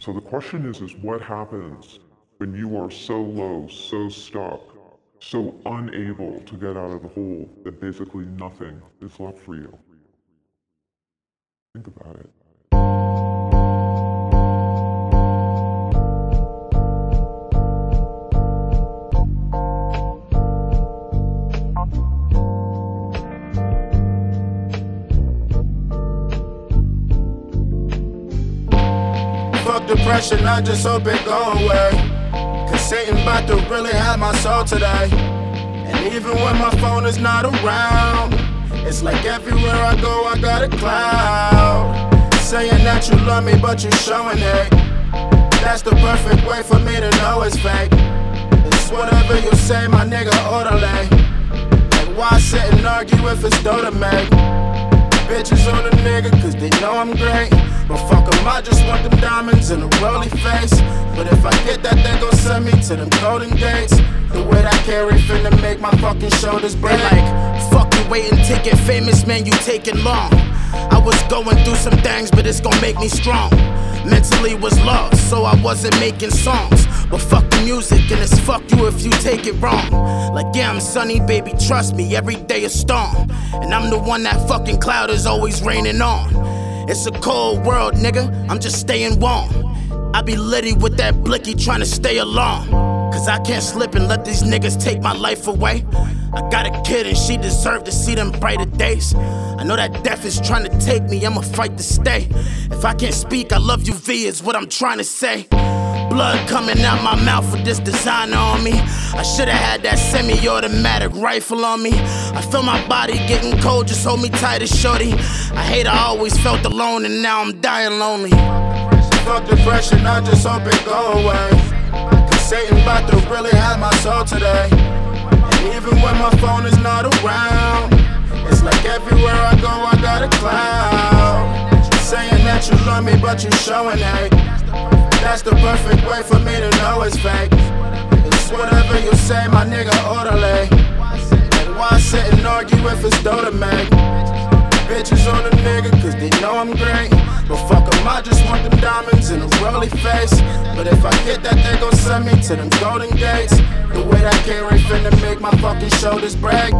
So the question is, is what happens when you are so low, so stuck, so unable to get out of the hole that basically nothing is left for you? Depression, I just hope it go away. Cause Satan about to really have my soul today. And even when my phone is not around, it's like everywhere I go, I got a cloud. Saying that you love me, but you're showing hate. That's the perfect way for me to know it's fake. It's whatever you say, my nigga, orderly. Like, why sit and argue if it's dough to make? Bitches on a nigga, cause they know I'm great. But fuck 'em, I just want them diamonds in a Rollie face. But if I get that, they gon' send me to them golden gates. The way I carry finna make my fucking shoulders break. They like, fuck you waiting to get famous, man, you taking long. I was going through some things, but it's gonna make me strong. Mentally was lost, so I wasn't making songs. But fuck the music, and it's fuck you if you take it wrong. Like, yeah, I'm sunny, baby, trust me, every day a storm. And I'm the one that fucking cloud is always raining on. It's a cold world, nigga, I'm just staying warm. I be litty with that blicky trying to stay along. Cause I can't slip and let these niggas take my life away. I got a kid and she deserved to see them brighter days. I know that death is trying to take me, I'ma fight to stay. If I can't speak, I love you V is what I'm trying to say. Blood coming out my mouth with this designer on me. I should've had that semi automatic rifle on me. I feel my body getting cold, just hold me tight as shorty. I hate I always felt alone and now I'm dying lonely. Fuck depression, I just hope it go away. Cause Satan about to really have my soul today. And even when my phone is not around, it's like everywhere I go, I got a cloud. That you love me, but you showing hate. That's the perfect way for me to know it's fake. It's whatever you say, my nigga, orderly. Like, why sit and argue if it's to make? Bitches on a nigga, cause they know I'm great. But fuck 'em, I just want them diamonds in a Rollie face. But if I get that, they gon' send me to them golden gates. The way that carry finna make my fucking shoulders break.